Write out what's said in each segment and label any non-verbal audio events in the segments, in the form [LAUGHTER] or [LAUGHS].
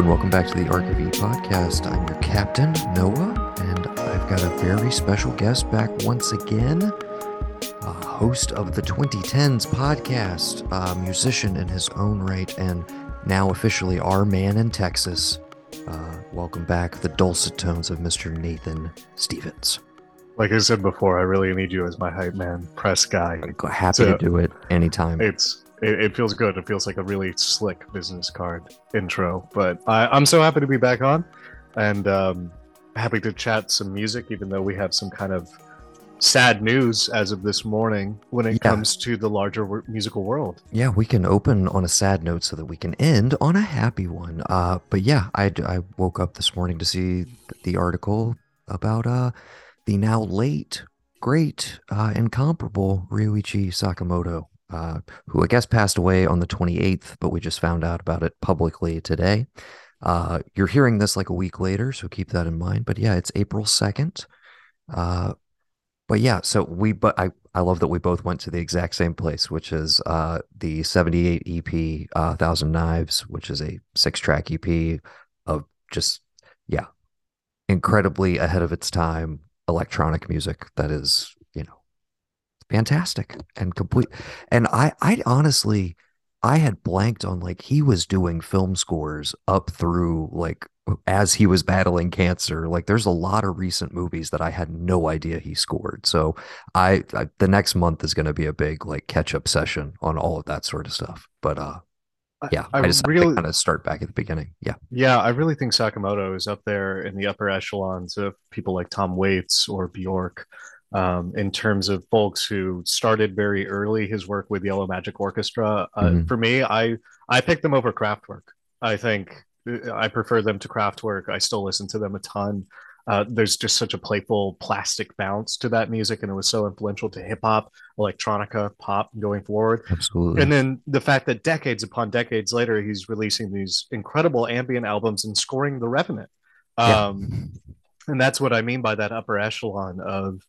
And welcome back to the ARK of E podcast. I'm your captain, Noah, and I've got a very special guest back once again. A host of the 2010s podcast, a musician in his own right, and now officially our man in Texas. Uh, welcome back, the dulcet tones of Mr. Nathan Stevens. Like I said before, I really need you as my hype man, press guy. I'm happy So- to do it anytime. It's it, it feels good. It feels like a really slick business card intro. But I, I'm so happy to be back on, and um, happy to chat some music, even though we have some kind of sad news as of this morning when it Yeah. comes to the larger wor- musical world. Yeah, we can open on a sad note so that we can end on a happy one. Uh, but yeah, I woke up this morning to see the article about uh, the now late, great, uh, incomparable Ryuichi Sakamoto, uh, who I guess passed away on the 28th, but we just found out about it publicly today. Uh, you're hearing this like a week later, so keep that in mind. But yeah, it's April 2nd. Uh, but yeah, so we but I I love that we both went to the exact same place, which is uh the 78 EP uh Thousand Knives, which is a six track EP of just yeah, incredibly ahead of its time electronic music that is, fantastic and complete. And I I honestly I had blanked on like he was doing film scores up through like as he was battling cancer. Like there's a lot of recent movies that I had no idea he scored. So I, I the next month is going to be a big like catch up session on all of that sort of stuff. But uh yeah, I, I just really- kind of start back at the beginning. Yeah. Yeah, I really think Sakamoto is up there in the upper echelons of people like Tom Waits or Bjork, um, in terms of folks who started very early his work with Yellow Magic Orchestra. Uh, Mhm. For me, I I picked them over Kraftwerk. I think uh, I prefer them to Kraftwerk. I still listen to them a ton. Uh, there's just such a playful plastic bounce to that music, and it was so influential to hip hop, electronica, pop going forward. Absolutely. And then the fact that decades upon decades later, he's releasing these incredible ambient albums and scoring The Revenant. Yeah. Um, and that's what I mean by that upper echelon of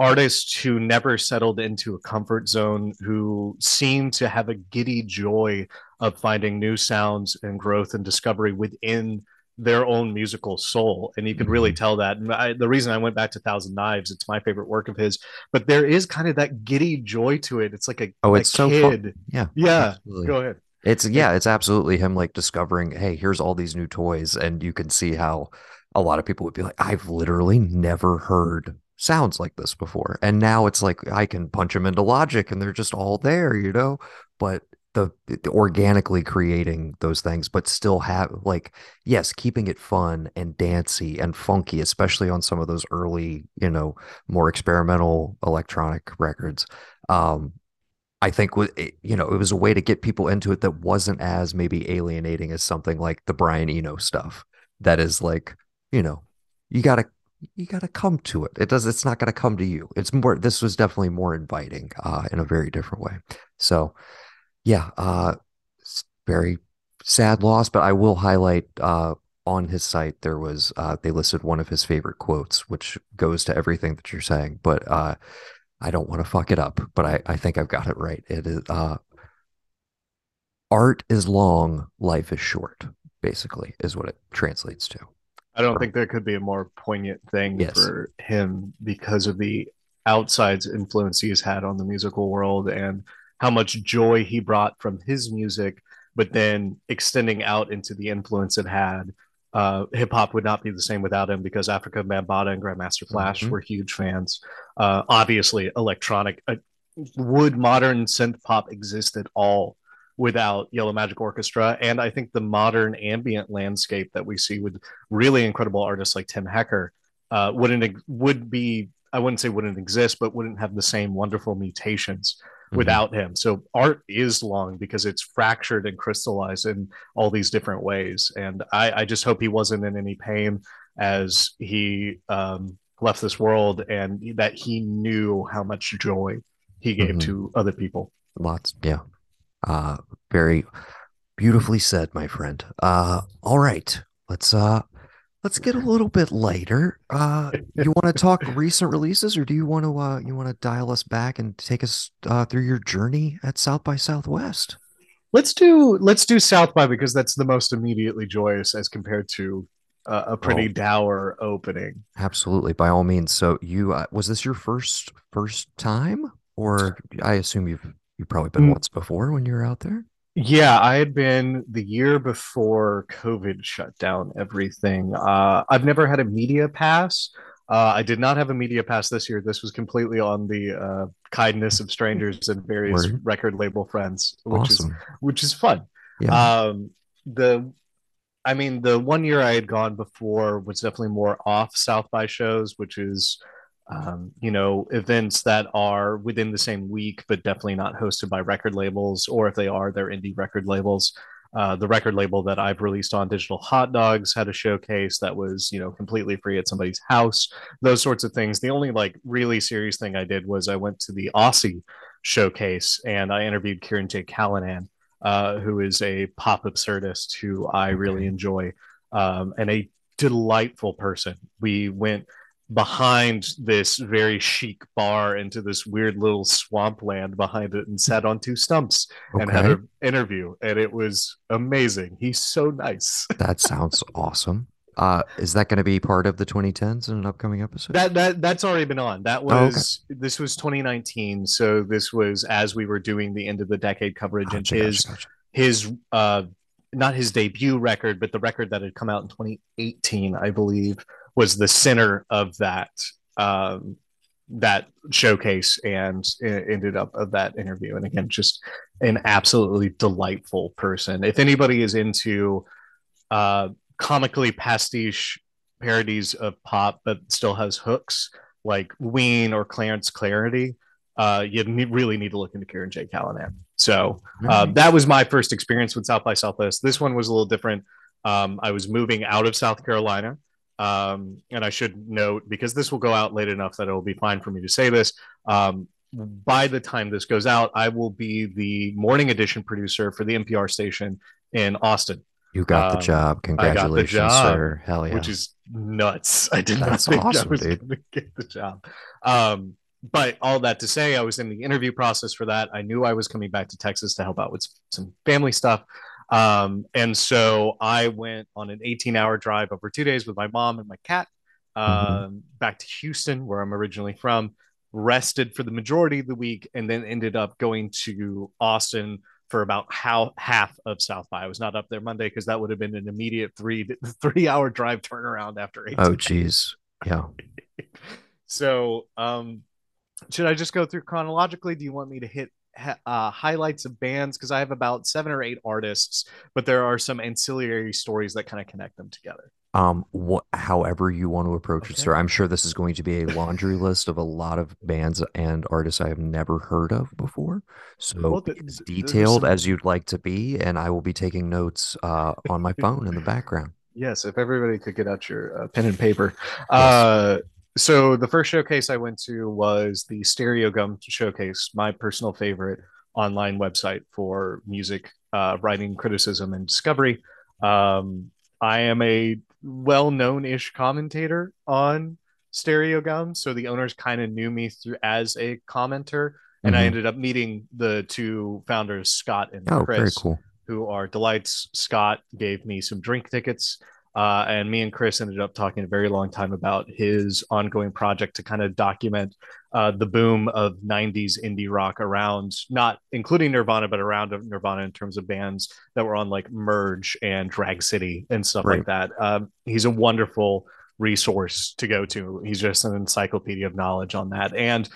artists who never settled into a comfort zone, who seem to have a giddy joy of finding new sounds and growth and discovery within their own musical soul. And you can really Mhm. tell that. And I, the reason I went back to Thousand Knives, it's my favorite work of his, but there is kind of that giddy joy to it. It's like a, Oh, a it's so fun. yeah. Yeah, absolutely. Go ahead. It's yeah, it's absolutely him like discovering, hey, here's all these new toys, and you can see how a lot of people would be like, I've literally never heard sounds like this before. And now it's like I can punch them into logic and they're just all there, you know? But the, the organically creating those things, but still have like, yes, keeping it fun and dancey and funky, especially on some of those early, you know, more experimental electronic records. Um, I think you know it was a way to get people into it that wasn't as maybe alienating as something like the Brian Eno stuff that is like you know you gotta you gotta come to it it does it's not gonna come to you it's more this was definitely more inviting uh in a very different way so yeah uh very sad loss but I will highlight uh on his site there was uh they listed one of his favorite quotes which goes to everything that you're saying but uh I don't want to fuck it up, but I, I think I've got it right. It is uh art is long, life is short, basically, is what it translates to. I don't think there could be a more poignant thing Yes. for him because of the outside's influence he has had on the musical world and how much joy he brought from his music, but then extending out into the influence it had. Uh, hip hop would not be the same without him because Afrika Bambaataa and Grandmaster Flash Mhm. were huge fans. Uh, obviously, electronic. Uh, would modern synth pop exist at all without Yellow Magic Orchestra? And I think the modern ambient landscape that we see with really incredible artists like Tim Hecker uh, wouldn't would be I wouldn't say wouldn't exist, but wouldn't have the same wonderful mutations Mhm. without him. So art is long because it's fractured and crystallized in all these different ways. And I, I just hope he wasn't in any pain as he um, left this world and that he knew how much joy he gave Mhm. to other people. Lots, yeah. Uh very beautifully said, my friend. Uh all right. Let's uh let's get a little bit lighter. Uh you want to talk [LAUGHS] recent releases or do you want to uh you want to dial us back and take us uh through your journey at South by Southwest? let's do let's do South by because that's the most immediately joyous as compared to uh, a pretty Oh, dour opening. absolutely. By all means. So you uh, was this your first first time, or I assume you've you've probably been Mm, once before when you were out there? Yeah, I had been the year before COVID shut down everything. Uh, I've never had a media pass. Uh, I did not have a media pass this year. This was completely on the uh, kindness of strangers and various Word. record label friends, which is which is fun. Yeah. Um, the I mean, the one year I had gone before was definitely more off South by shows, which is, um, you know, events that are within the same week, but definitely not hosted by record labels, or if they are, they're indie record labels. Uh, the record label that I've released on Digital Hot Dogs had a showcase that was, you know, completely free at somebody's house, those sorts of things. The only like really serious thing I did was I went to the Aussie showcase and I interviewed Kirin J. Callinan uh, who is a pop absurdist who I really enjoy um, and a delightful person. We went behind this very chic bar into this weird little swampland behind it and sat on two stumps and had an interview and it was amazing he's so nice [LAUGHS] That sounds awesome. Uh, is that going to be part of the 2010s in an upcoming episode? that that that's already been on that Oh, okay. was this was 2019 so this was as we were doing the end of the decade coverage and Gotcha, gotcha, his gotcha. his uh not his debut record but the record that had come out in 2018 i believe was the center of that um that showcase and ended up of that interview and again just an absolutely delightful person if anybody is into uh comically pastiche parodies of pop but still has hooks like ween or clarence clarity uh you need, really need to look into Kirin j Callinan so uh, that was my first experience with South by Southwest. This one was a little different. Um, I was moving out of South Carolina. Um, and I should note, because this will go out late enough that it will be fine for me to say this. Um, by the time this goes out, I will be the morning edition producer for the NPR station in Austin. You got the Um, job. I got the Congratulations, job, sir. Hell yeah. which is nuts. [LAUGHS] I did not That's think I awesome, was dude. going to get the job. Um, but all that to say, I was in the interview process for that. I knew I was coming back to Texas to help out with some family stuff. Um, and so I went on an 18 hour drive over two days with my mom and my cat Mhm. um, back to Houston, where I'm originally from, rested for the majority of the week, and then ended up going to Austin for about how half of South by. I was not up there Monday because that would have been an immediate three [LAUGHS] three hour drive turnaround after 18 Oh, geez. Yeah. [LAUGHS] so um should I just go through chronologically? Do you want me to hit uh, highlights of bands? Because I have about seven or eight artists, but there are some ancillary stories that kind of connect them together. Um, what, however you want to approach it, sir. I'm sure this is going to be a laundry list of a lot of bands and artists I have never heard of before. So Well, be th- as detailed some as you'd like to be, and I will be taking notes uh, on my [LAUGHS] phone in the background. Yes, if everybody could get out your uh, pen and paper. Yes. So the first showcase I went to was the Stereogum Showcase, my personal favorite online website for music uh, writing, criticism, and discovery. Um, I am a well-known-ish commentator on Stereogum, so the owners kind of knew me through as a commenter, and I hmm ended up meeting the two founders, Scott and Oh, Chris cool. who are delights. Scott gave me some drink tickets. Uh, and me and Chris ended up talking a very long time about his ongoing project to kind of document uh, the boom of 90s indie rock around, not including Nirvana, but around Nirvana in terms of bands that were on like Merge and Drag City and stuff Right. like that. Um, he's a wonderful resource to go to. He's just an encyclopedia of knowledge on that. And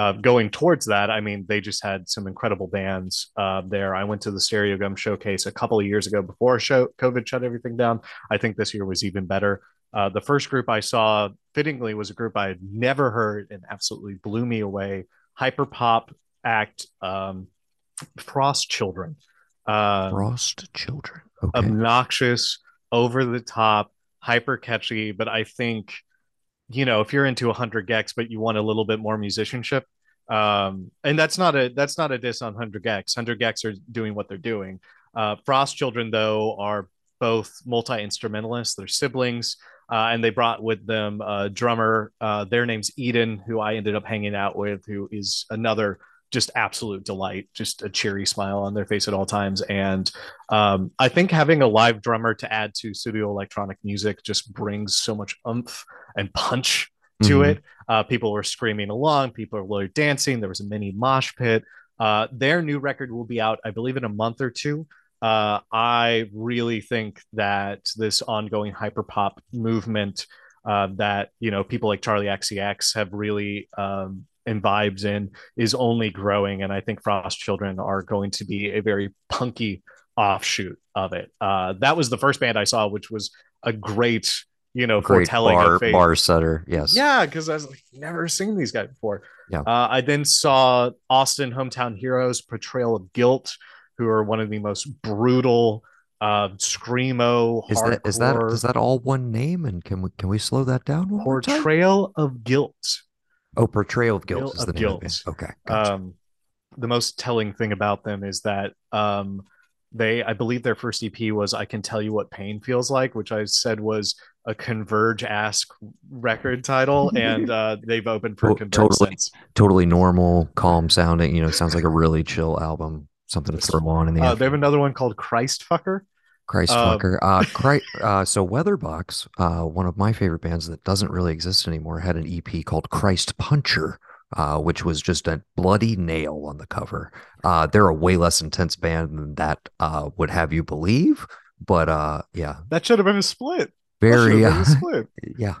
uh, going towards that, I mean, they just had some incredible bands uh, there. I went to the Stereogum Showcase a couple of years ago before show COVID shut everything down. I think this year was even better. Uh, the first group I saw, fittingly, was a group I had never heard and absolutely blew me away. Hyper pop act, um, Frost Children. Um, Frost Children. Okay. obnoxious, over the top, hyper catchy. But I think, you know, if you're into 100 gecs, but you want a little bit more musicianship, um, and that's not a that's not a diss on 100 gecs. 100 gecs are doing what they're doing. Uh, Frost Children, though, are both multi instrumentalists. They're siblings. Uh, and they brought with them a drummer. Uh, their name's Eden, who I ended up hanging out with, who is another just absolute delight, just a cheery smile on their face at all times. And um, I think having a live drummer to add to studio electronic music just brings so much umph and punch to mm-hmm. it. Uh, people were screaming along, people were dancing. There was a mini mosh pit. Uh, their new record will be out, I believe, in a month or two. Uh, I really think that this ongoing hyperpop movement uh, that you know people like Charli XCX have really um, and vibes in is only growing. And I think Frost Children are going to be a very punky offshoot of it. Uh, that was the first band I saw, which was a great, you know, great foretelling bar, of fate. bar setter. Yes. Yeah, because I was like, never seen these guys before. Yeah. Uh, I then saw Austin Hometown Heroes Portrayal of Guilt, who are one of the most brutal uh screamo is that is that is that all one name and can we can we slow that down portrayal of guilt Oh, portrayal of guilt, is the name guilt. of it. Okay. Gotcha. Um, the most telling thing about them is that um, they, I believe, their first EP was "I Can Tell You What Pain Feels Like," which I said was a Converge ask record title, [LAUGHS] and uh, they've opened for Converge totally, since. totally normal, calm sounding. You know, sounds like a really chill album. Something to throw on in the. Uh, they have another one called Christ Fucker. Christ um, fucker. Uh, [LAUGHS] Christ, uh, so Weatherbox, uh, one of my favorite bands that doesn't really exist anymore, had an EP called Christ Puncher, uh, which was just a bloody nail on the cover. Uh, they're a way less intense band than that uh, would have you believe, but uh, yeah, that should have been a split. Very, uh, [LAUGHS] split. yeah.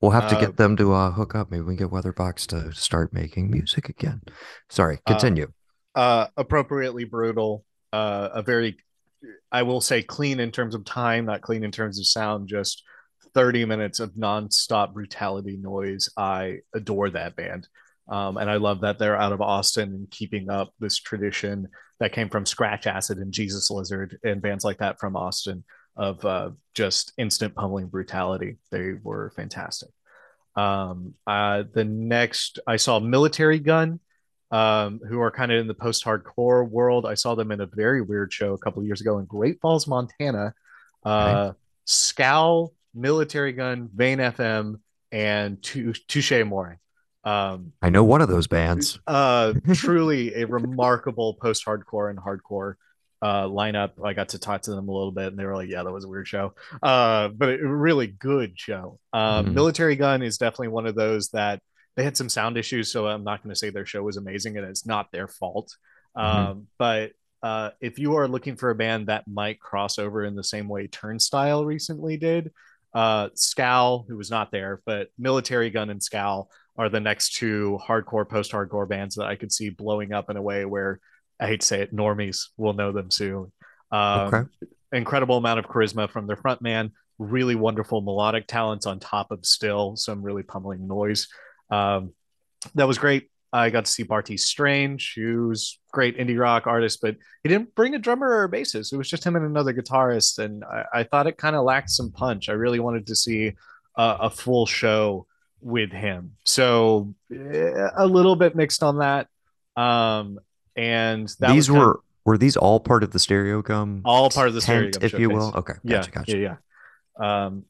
We'll have to get uh, them to uh, hook up. Maybe we can get Weatherbox to start making music again. Sorry, uh, continue. Uh, appropriately brutal. Uh, a very I will say clean in terms of time, not clean in terms of sound, just 30 minutes of nonstop brutality noise. I adore that band. Um, and I love that they're out of Austin and keeping up this tradition that came from Scratch Acid and Jesus Lizard and bands like that from Austin of uh, just instant pummeling brutality. They were fantastic. Um, uh, the next, I saw Militarie Gun um, who are kind of in the post-hardcore world. I saw them in a very weird show a couple years ago in Great Falls, Montana. Uh, okay. Scowl, Militarie Gun, Vein FM, and Touche Amore. Um, I know one of those bands. Uh, [LAUGHS] truly a remarkable post-hardcore and hardcore uh, lineup. I got to talk to them a little bit, and they were like, "Yeah, that was a weird show, uh, but a really good show." Uh, mm-hmm. Militarie Gun is definitely one of those that they had some sound issues, so I'm not going to say their show was amazing and it's not their fault. Mm-hmm. Um, but uh, if you are looking for a band that might cross over in the same way Turnstile recently did, uh, Scowl, who was not there, but Militarie Gun and Scowl are the next two hardcore, post hardcore bands that I could see blowing up in a way where I hate to say it, normies will know them soon. Um, okay. Incredible amount of charisma from their front man, really wonderful melodic talents on top of still some really pummeling noise. Um, that was great. I got to see Bartees Strange, who's great indie rock artist, but he didn't bring a drummer or a bassist. It was just him and another guitarist, and I, I thought it kind of lacked some punch. I really wanted to see a, a full show with him, so eh, a little bit mixed on that. Um, and these were of, were these all part of the Stereogum, All part of the tent, if you will. Okay, gotcha, yeah, gotcha. yeah, yeah. Um,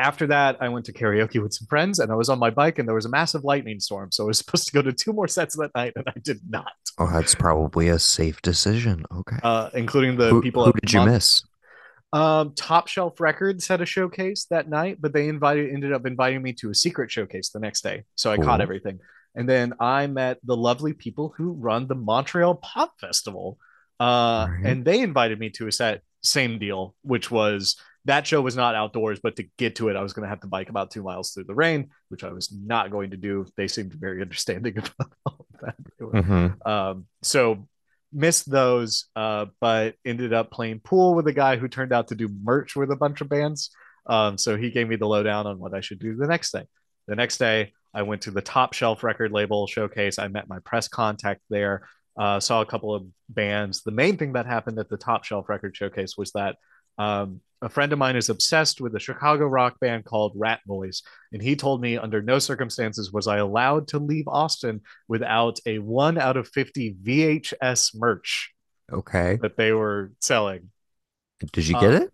after that, I went to karaoke with some friends and I was on my bike and there was a massive lightning storm. So I was [LAUGHS] supposed to go to two more sets that night and I did not. Oh, that's probably a safe decision. Okay. Uh, including the who, people. Who did you miss? Um, Top Shelf Records had a showcase that night, but they invited ended up inviting me to a secret showcase the next day. So I cool. caught everything. And then I met the lovely people who run the Montreal Pop Festival. Uh, right. and they invited me to a set, same deal, which was that show was not outdoors, but to get to it, I was going to have to bike about two miles through the rain, which I was not going to do. They seemed very [LAUGHS] understanding about all that. Mm-hmm. Um, so missed those, uh, but ended up playing pool with a guy who turned out to do merch with a bunch of bands. Um, so he gave me the lowdown on what I should do the next day. The next day, I went to the top shelf record label showcase. I met my press contact there, uh, saw a couple of bands. The main thing that happened at the top shelf record showcase was that um, a friend of mine is obsessed with a Chicago rock band called Ratboys, and he told me under no circumstances was I allowed to leave Austin without a one out of fifty VHS merch. Okay, that they were selling. Did you get um, it?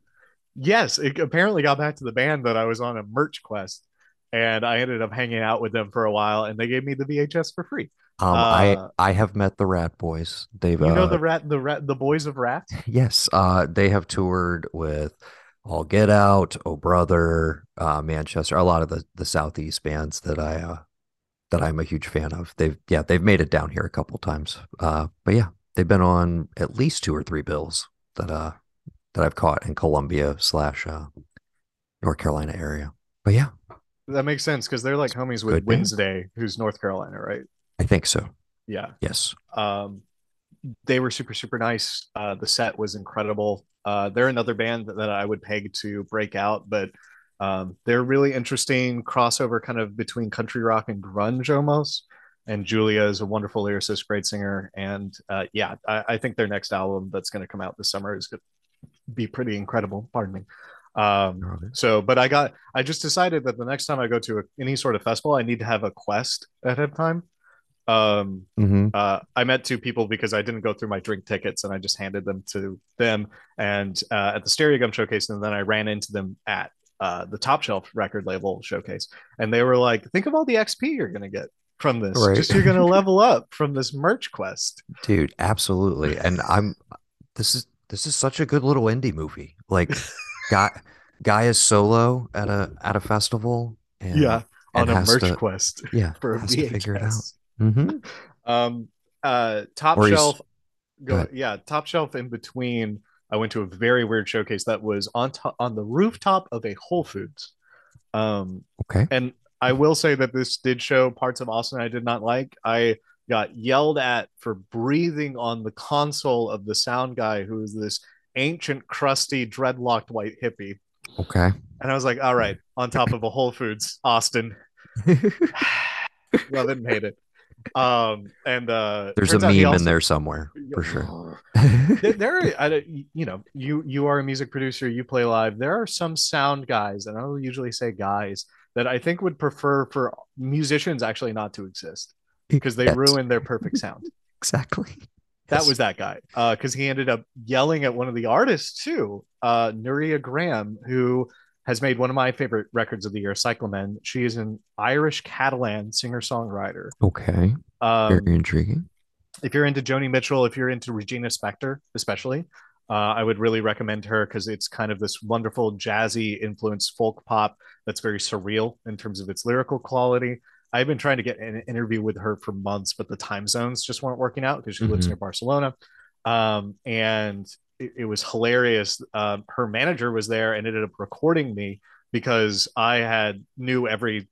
Yes, it apparently got back to the band that I was on a merch quest, and I ended up hanging out with them for a while, and they gave me the VHS for free. Um, I Uh, I have met the Ratboys. They've you know uh the rat, the rat, the boys of Rat. [LAUGHS] yes, uh they have toured with All Get Out, Oh Brother, uh Manchester, a lot of the the Southeast bands that I uh that I'm a huge fan of. They've yeah, they've made it down here a couple times. Uh but yeah, they've been on at least two or three bills that uh that I've caught in Columbia slash uh North Carolina area. But yeah, That makes sense because they're like homies with good. Wednesday, who's North Carolina, right? I think so. Yeah. Yes. Um, they were super, super nice. Uh, the set was incredible. Uh, they're another band that, that I would peg to break out, but um, they're really interesting crossover kind of between country rock and grunge almost. And Julia is a wonderful lyricist, great singer. And uh, yeah, I, I think their next album that's going to come out this summer is going to be pretty incredible. Pardon me. Um, so, but I got, I just decided that the next time I go to a, any sort of festival, I need to have a quest ahead of time. Um, hmm uh, I met two people because I didn't go through my drink tickets and I just handed them to them and uh, at the Stereogum showcase, and then I ran into them at uh, the Top Shelf record label showcase, and they were like, "Think of all the XP you're gonna get from this. Right. Just you're gonna level up from this merch quest." Dude, absolutely. And I'm this is this is such a good little indie movie. Like [LAUGHS] guy guy is solo at a at a festival and Yeah, on and a merch to quest yeah, for a has to figure it out. VHS. hmm Um, uh, Top Or Shelf, Go go, yeah, Top Shelf. In between, I went to a very weird showcase that was on top on the rooftop of a Whole Foods. Um, Okay. and I will say that this did show parts of Austin I did not like. I got yelled at for breathing on the console of the sound guy, who is this ancient, crusty, dreadlocked white hippie. Okay. And I was like, all right, on top of a Whole Foods, Austin. Love it and hate it. Um, and uh, There's a meme he in there somewhere for sure. there, [LAUGHS] are, I, you know, you you are a music producer, you play live. There are some sound guys, and I don't usually say guys, that I think would prefer for musicians actually not to exist because they Yes, ruin their perfect sound. [LAUGHS] exactly. That Yes. was that guy. Uh, because he ended up yelling at one of the artists too, uh, Nuria Graham, who has made one of my favorite records of the year, Cyclamen. She is an Irish Catalan singer songwriter. okay. Um, Very intriguing. if you're into Joni Mitchell, if you're into Regina Spektor, especially, uh, I would really recommend her because it's kind of this wonderful jazzy influenced folk pop that's very surreal in terms of its lyrical quality. I've been trying to get an interview with her for months, but the time zones just weren't working out because she lives Mhm. near Barcelona. Um, and it, it was hilarious. Um, her manager was there and ended up recording me because I had knew every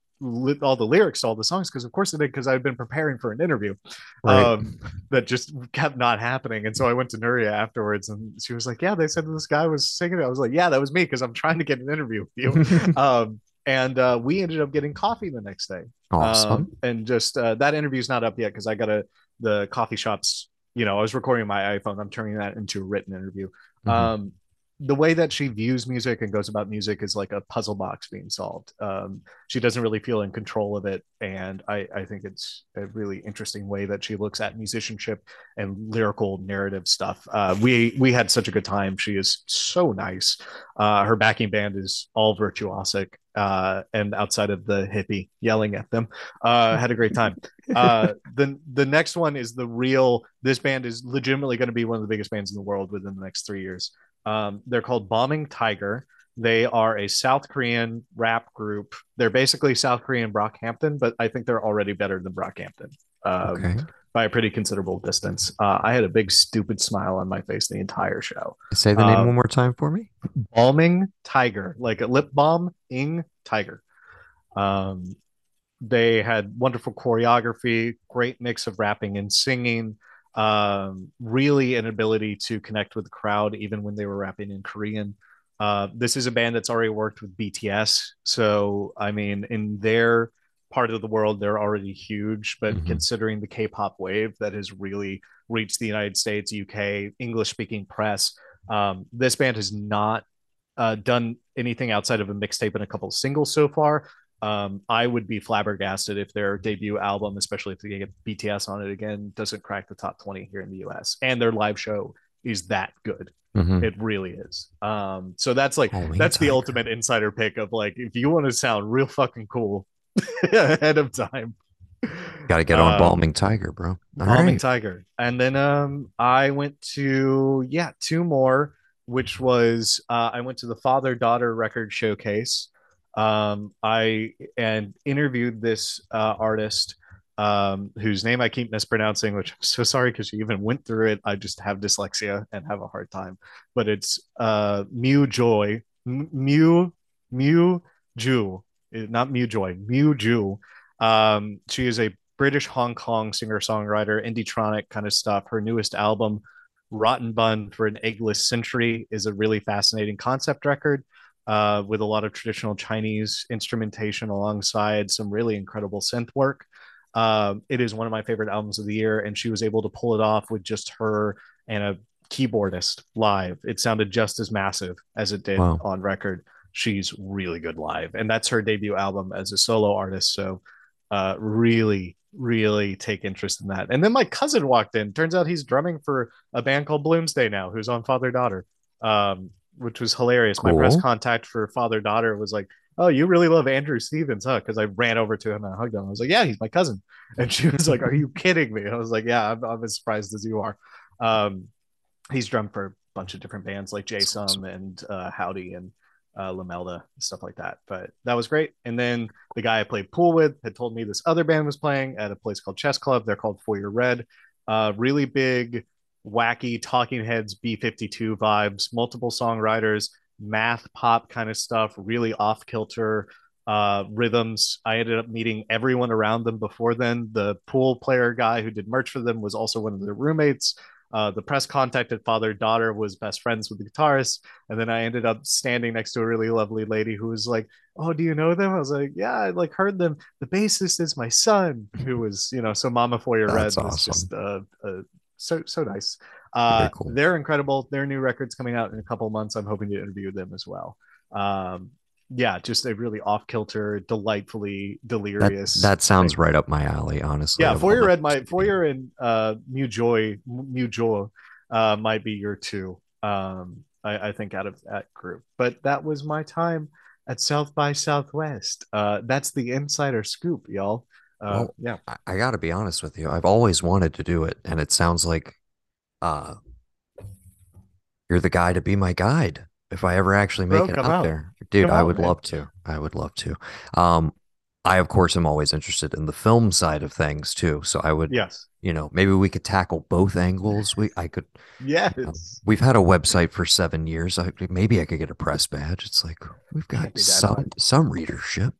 all the lyrics to all the songs because of course I did because I'd been preparing for an interview Right. um, that just kept not happening. And so I went to Nuria afterwards and she was like, Yeah, they said this guy was singing. I was like, Yeah, that was me because I'm trying to get an interview with you. [LAUGHS] um, and uh, we ended up getting coffee the next day. awesome. Um, and just uh, that interview's not up yet because I got a the coffee shops. You know, I was recording my iPhone. I'm turning that into a written interview. Mhm. Um, the way that she views music and goes about music is like a puzzle box being solved. Um, she doesn't really feel in control of it, and I, I think it's a really interesting way that she looks at musicianship and lyrical narrative stuff. Uh, we we had such a good time. She is so nice. Uh, her backing band is all virtuosic, uh, and outside of the hippie yelling at them, uh, had a great time. [LAUGHS] Uh, the the next one is the real. This band is legitimately going to be one of the biggest bands in the world within the next three years. Um, they're called Balming Tiger. They are a South Korean rap group. They're basically South Korean Brockhampton, but I think they're already better than Brockhampton um, okay. by a pretty considerable distance. Uh, I had a big stupid smile on my face the entire show. Say the name um, one more time for me. Balming Tiger, like a lip balm ing tiger. Um, they had wonderful choreography, great mix of rapping and singing. Um, really an ability to connect with the crowd even when they were rapping in Korean. Uh, this is a band that's already worked with BTS, so I mean, in their part of the world, they're already huge. But Mhm. considering the K-pop wave that has really reached the United States, UK, English-speaking press, um, this band has not uh, done anything outside of a mixtape and a couple of singles so far. Um, I would be flabbergasted if their debut album, especially if they get BTS on it again, doesn't crack the top 20 here in the US. And their live show is that good. Mhm. It really is. Um, so that's like Balming that's the ultimate insider pick of like if you want to sound real fucking cool [LAUGHS] ahead of time, Got to get on Um, Balming Tiger, bro. All Balming right. Tiger. And then um I went to yeah, two more, which was uh I went to the father-daughter record showcase. Um I and interviewed this uh artist um whose name I keep mispronouncing, which I'm so sorry because she even went through it. I just have dyslexia and have a hard time. But it's uh Mew Joy, M- Mew Mui Zyu, Eh, not Mew Joy, Mui Zyu. Um, she is a British Hong Kong singer songwriter, indietronic kind of stuff. Her newest album, Rotten Bun for an Eggless Century, is a really fascinating concept record uh, with a lot of traditional Chinese instrumentation alongside some really incredible synth work. Um, it is one of my favorite albums of the year, and she was able to pull it off with just her and a keyboardist live. It sounded just as massive as it did Wow. on record. She's really good live, and that's her debut album as a solo artist. So, uh, really, really take interest in that. And then my cousin walked in. Turns out he's drumming for a band called Bloomsday now, who's on Father Daughter, um, which was hilarious. My press contact for Father Daughter was like, "Oh, you really love Andrew Stevens, huh?" Because I ran over to him and I hugged him. I was like, "Yeah, he's my cousin," [LAUGHS] and she was like, "Are you kidding me?" I was like, "Yeah, I'm, I'm as surprised as you are." Um, he's drummed for a bunch of different bands like Jay That's awesome. Sum and uh, Howdy and uh, Lamelda and stuff like that. But that was great. And then the guy I played pool with had told me this other band was playing at a place called Chess Club. They're called Foyer Red. Uh, really big, wacky Talking Heads B 52 vibes, multiple songwriters, math pop kind of stuff, really off kilter uh, rhythms. I ended up meeting everyone around them before then. The pool player guy who did merch for them was also one of their roommates. Uh, the press contacted father daughter was best friends with the guitarist and then i ended up standing next to a really lovely lady who was like oh do you know them i was like yeah i like heard them the bassist is my son who was you know so mama Foyer Red was awesome. just uh, uh so so nice uh cool. they're incredible their new record's coming out in a couple months i'm hoping to interview them as well um yeah just a really off kilter delightfully delirious that sounds thing right up my alley, honestly, yeah, Foyer the Red things might that you Foyer and uh Mew Joy Mew Joy uh might be your two. Um I, I think out of that group. But that was my time at South by Southwest. Uh that's the insider scoop, y'all. Uh Well, yeah. I, I got to be honest with you. I've always wanted to do it, and it sounds like uh you're the guy to be my guide if I ever actually make Bro, it come out there. Dude, Come I out, would man. love to. I would love to. Um, I of course am always interested in the film side of things too. So I would, Yes. you know, maybe we could tackle both angles. We I could um, Yes. we've had a website for seven years. I, maybe I could get a press badge. It's like we've got Can't be that some some readership.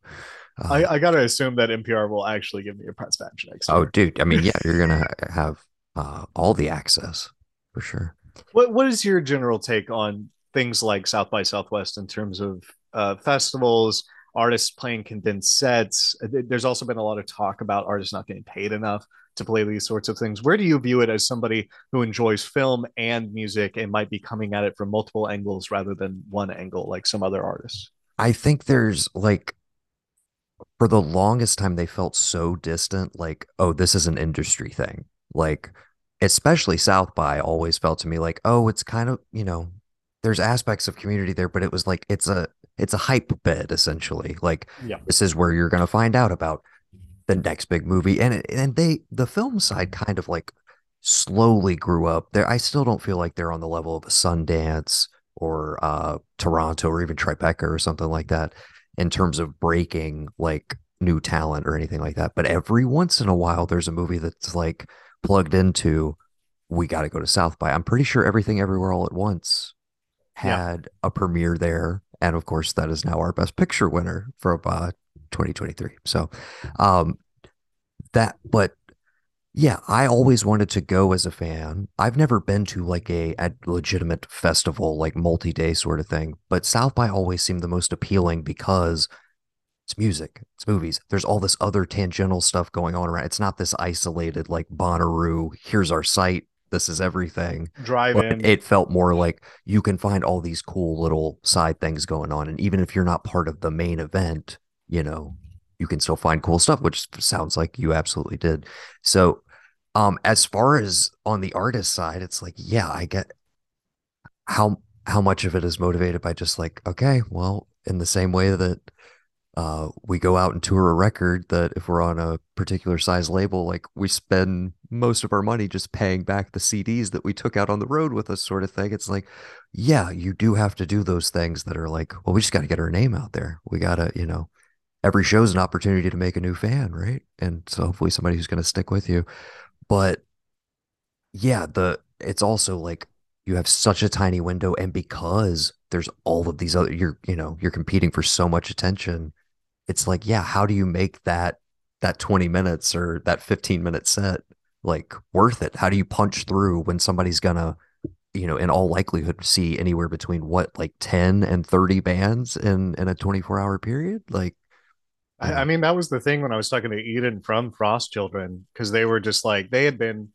Uh, I, I gotta assume that NPR will actually give me a press badge next oh, year. dude. I mean, yeah, you're gonna have uh, all the access for sure. What what is your general take on things like South by Southwest in terms of uh, festivals, artists playing condensed sets? There's also been a lot of talk about artists not getting paid enough to play these sorts of things. Where do you view it as somebody who enjoys film and music and might be coming at it from multiple angles rather than one angle, like some other artists? I think there's like for the longest time they felt so distant like oh this is an industry thing. Like especially south by always felt to me like oh it's kind of you know there's aspects of community there but it was like it's a it's a hype bed essentially like Yeah. this is where you're going to find out about the next big movie and it, and they the film side kind of like slowly grew up. There i still don't feel like they're on the level of a sundance or uh toronto or even tribeca or something like that in terms of breaking like new talent or anything like that but every once in a while there's a movie that's like plugged into we got to go to south by i'm pretty sure everything everywhere all at once Yeah. had a premiere there and of course that is now our best picture winner from uh 2023 so um that but yeah i always wanted to go as a fan i've never been to like a, a legitimate festival like multi-day sort of thing but south by always seemed the most appealing because it's music it's movies there's all this other tangential stuff going on around it's not this isolated like Bonnaroo here's our site this is everything Drive but in. it felt more like you can find all these cool little side things going on and even if you're not part of the main event you know you can still find cool stuff which sounds like you absolutely did so um as far as on the artist side it's like yeah i get how how much of it is motivated by just like okay well in the same way that uh, we go out and tour a record that if we're on a particular size label, like we spend most of our money just paying back the CDs that we took out on the road with us, sort of thing. It's like, yeah, you do have to do those things that are like, well, we just got to get our name out there. We got to, you know, every show's an opportunity to make a new fan, right? And so hopefully somebody who's going to stick with you. But yeah, the it's also like you have such a tiny window and because there's all of these other you're you know you're competing for so much attention it's like yeah how do you make that that 20 minutes or that 15 minute set like worth it? How do you punch through when somebody's gonna you know in all likelihood see anywhere between what like 10 and 30 bands in in a 24 hour period? Like I, I mean that was the thing when i was talking to eden from frost children because they were just like they had been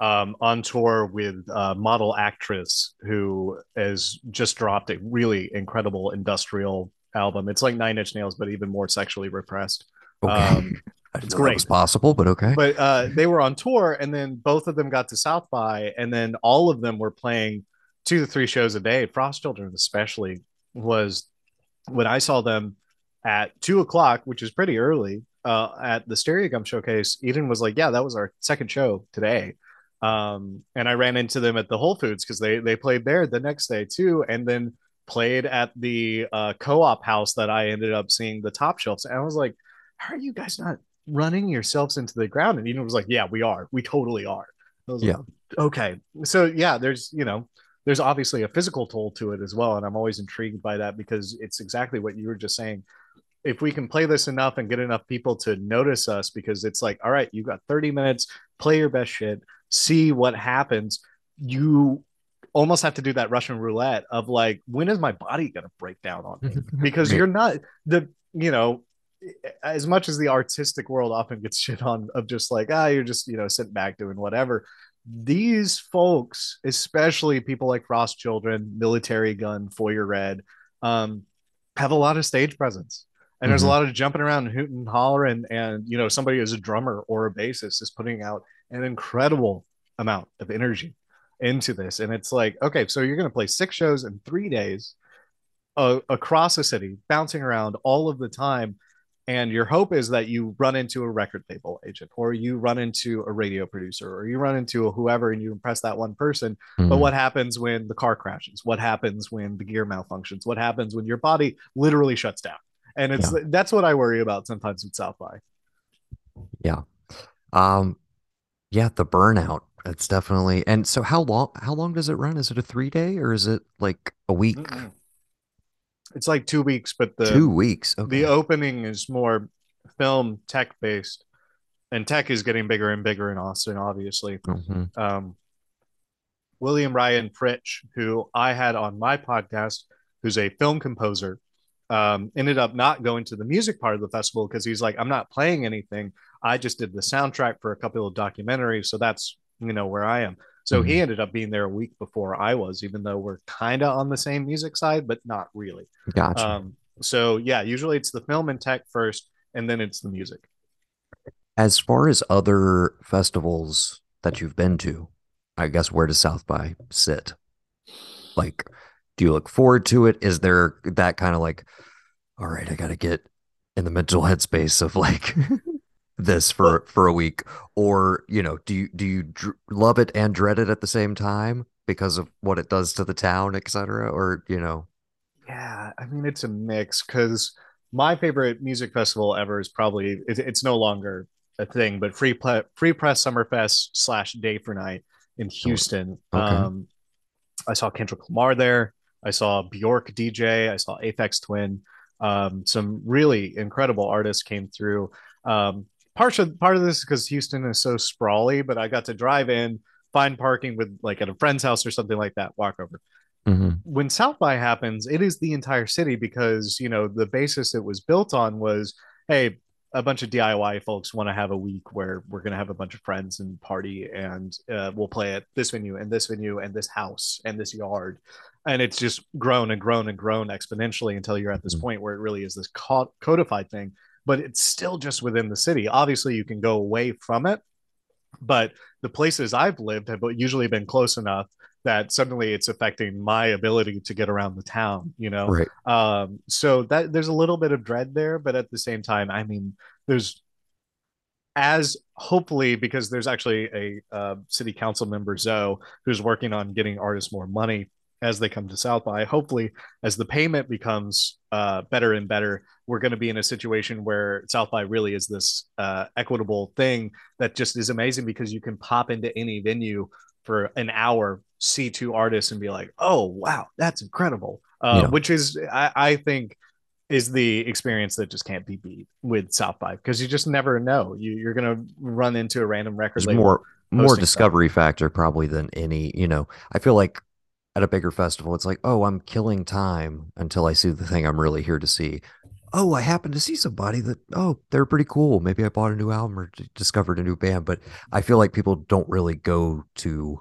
um, on tour with a model actress who has just dropped a really incredible industrial album. It's like Nine Inch Nails, but even more sexually repressed. okay Um, [LAUGHS] it's great was possible but okay but uh, they were on tour, and then both of them got to South by, and then all of them were playing two to three shows a day. Frost Children, especially, was when I saw them at two o'clock, which is pretty early, uh, at the Stereogum Showcase. Eden was like, "Yeah, that was our second show today." Um, and I ran into them at the Whole Foods because they they played there the next day too, and then played at the uh, co-op house that I ended up seeing the top shelves. And I was like, "How are you guys not running yourselves into the ground?" And Eden was like, "Yeah, we are. We totally are." I was Yeah. like, "Okay." So yeah, there's you know there's obviously a physical toll to it as well, and I'm always intrigued by that because it's exactly what you were just saying if we can play this enough and get enough people to notice us because it's like all right you got 30 minutes play your best shit see what happens. You almost have to do that russian roulette of like when is my body going to break down on me? [LAUGHS] Because you're not the you know as much as the artistic world often gets [LAUGHS] shit on of just like ah you're just you know sitting back doing whatever these folks especially people like frost children Militarie Gun foyer red um, have a lot of stage presence and there's a Mhm. lot of jumping around and hooting and hollering and you know somebody as a drummer or a bassist is putting out an incredible amount of energy into this. And it's like okay so you're going to play six shows in three days uh, across the city bouncing around all of the time. And your hope is that you run into a record label agent or you run into a radio producer or you run into a whoever and you impress that one person. But Mhm. what happens when the car crashes? What happens when the gear malfunctions? What happens when your body literally shuts down and it's that's what i worry about sometimes with south by Yeah, Um, yeah, the burnout. It's definitely. And so how long how long does it run? Is it a three day or is it like a week? Mm-mm. it's like two weeks but the Two weeks. Okay. the opening is more film tech based and tech is getting bigger and bigger in austin obviously Mhm. um, William Ryan Fritch, who I had on my podcast, who's a film composer, um, ended up not going to the music part of the festival because he's like, I'm not playing anything. I just did the soundtrack for a couple of documentaries. So that's, you know, where I am. So he Mhm. ended up being there a week before I was, even though we're kind of on the same music side, but not really. Gotcha. Um, so yeah, usually it's the film and tech first, and then it's the music. As far as other festivals that you've been to, I guess where does South by sit? Like, do you look forward to it? Is there that kind of like, all right, I got to get in the mental headspace of like [LAUGHS] this for for a week, or you know, do you do you dr love it and dread it at the same time because of what it does to the town, et cetera? Or you know, Yeah, I mean it's a mix because my favorite music festival ever is probably it, it's no longer a thing, but Free Ple- Free Press Summerfest slash Day for Night in Houston. okay. Um, I saw Kendrick Lamar there. I saw Bjork DJ. I saw Aphex Twin. Um, some really incredible artists came through. Um, part of part of this is because Houston is so sprawly, but I got to drive in, find parking with like at a friend's house or something like that, walk over Mhm. when South by happens, it is the entire city because you know the basis it was built on was hey, a bunch of DIY folks want to have a week where we're going to have a bunch of friends and party, and uh, we'll play at this venue and this venue and this house and this yard, and it's just grown and grown and grown exponentially until you're at this Mhm. point where it really is this co- codified thing. But it's still just within the city. Obviously, you can go away from it but the places I've lived have usually been close enough that suddenly it's affecting my ability to get around the town you know Right. um so that there's a little bit of dread there but at the same time i mean there's as hopefully because there's actually a uh, city council member zoe who's working on getting artists more money as they come to south by hopefully as the payment becomes uh, better and better we're going to be in a situation where south by really is this uh, equitable thing that just is amazing because you can pop into any venue for an hour see two artists and be like oh wow that's incredible uh, yeah. which is I, I think is the experience that just can't be beat with South by because you just never know. You, you're going to run into a random record There's more more discovery stuff. factor probably than any. You know, I feel like at a bigger festival, it's like, oh, I'm killing time until I see the thing I'm really here to see. Oh, I happen to see somebody that oh, they're pretty cool. Maybe I bought a new album or discovered a new band. But I feel like people don't really go to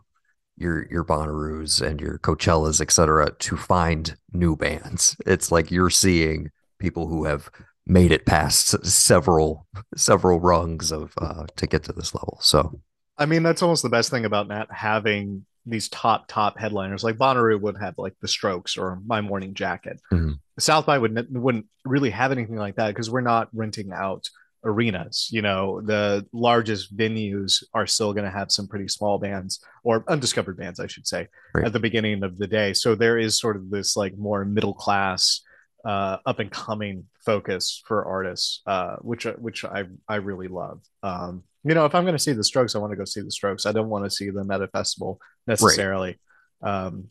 your your Bonnaroo's and your Coachellas, etc., to find new bands. It's like you're seeing people who have made it past several several rungs of uh, to get to this level. So, I mean, that's almost the best thing about not having these top top headliners. Like Bonnaroo would have like the Strokes or My Morning Jacket. Mm-hmm. South by would wouldn't really have anything like that because we're not renting out arenas. You know, the largest venues are still going to have some pretty small bands or undiscovered bands, I should say, right. at the beginning of the day. So there is sort of this like more middle class, uh, up and coming focus for artists, uh, which which I I really love. Um, you know, if I'm going to see the Strokes, I want to go see the Strokes. I don't want to see them at a festival necessarily. Right. Um,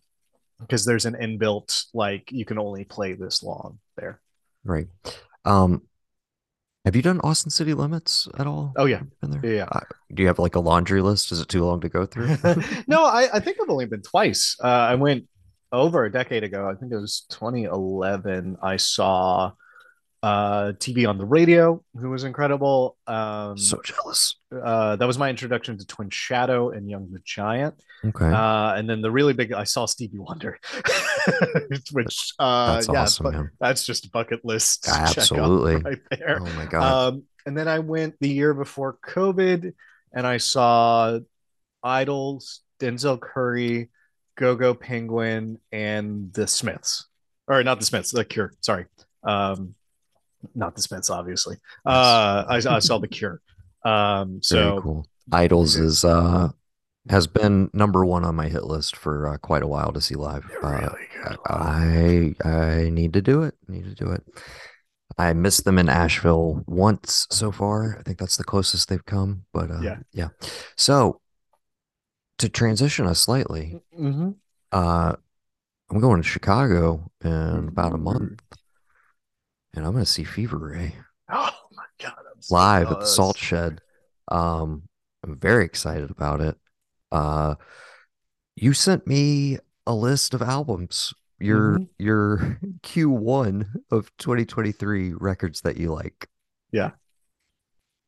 because there's an inbuilt like you can only play this long there. Right. Um, have you done Austin City Limits at all? Oh yeah, been there. Yeah. Uh, do you have like a laundry list? Is it too long to go through? [LAUGHS] no, I, I think I've only been twice. Uh, I went over a decade ago. I think it was 2011. I saw uh, TV on the radio, who was incredible. Um, so jealous. Uh, that was my introduction to Twin Shadow and Young the Giant. Okay. Uh, and then the really big, I saw Stevie Wonder, [LAUGHS] which uh, that's yeah, awesome, man. that's just a bucket list. Absolutely. Right there. Oh my god. Um, and then I went the year before COVID, and I saw Idles, Denzel Curry, Go Go Penguin, and the Smiths, or not the Smiths, the Cure. Sorry. Um, not the Smiths, obviously. [LAUGHS] Uh, I, I saw the Cure. Um, so Very cool. Idles is uh has been number one on my hit list for uh, quite a while to see live. Uh, really I I need to do it. Need to do it. I missed them in Asheville once so far. I think that's the closest they've come. But uh, yeah, yeah. So to transition us slightly, mm-hmm. uh, I'm going to Chicago in about a month and I'm going to see Fever Ray. Oh my god! live at the Salt Shed. Um, I'm very excited about it. Uh, you sent me a list of albums. Your mm-hmm. your [LAUGHS] Q1 of 2023 records that you like. Yeah.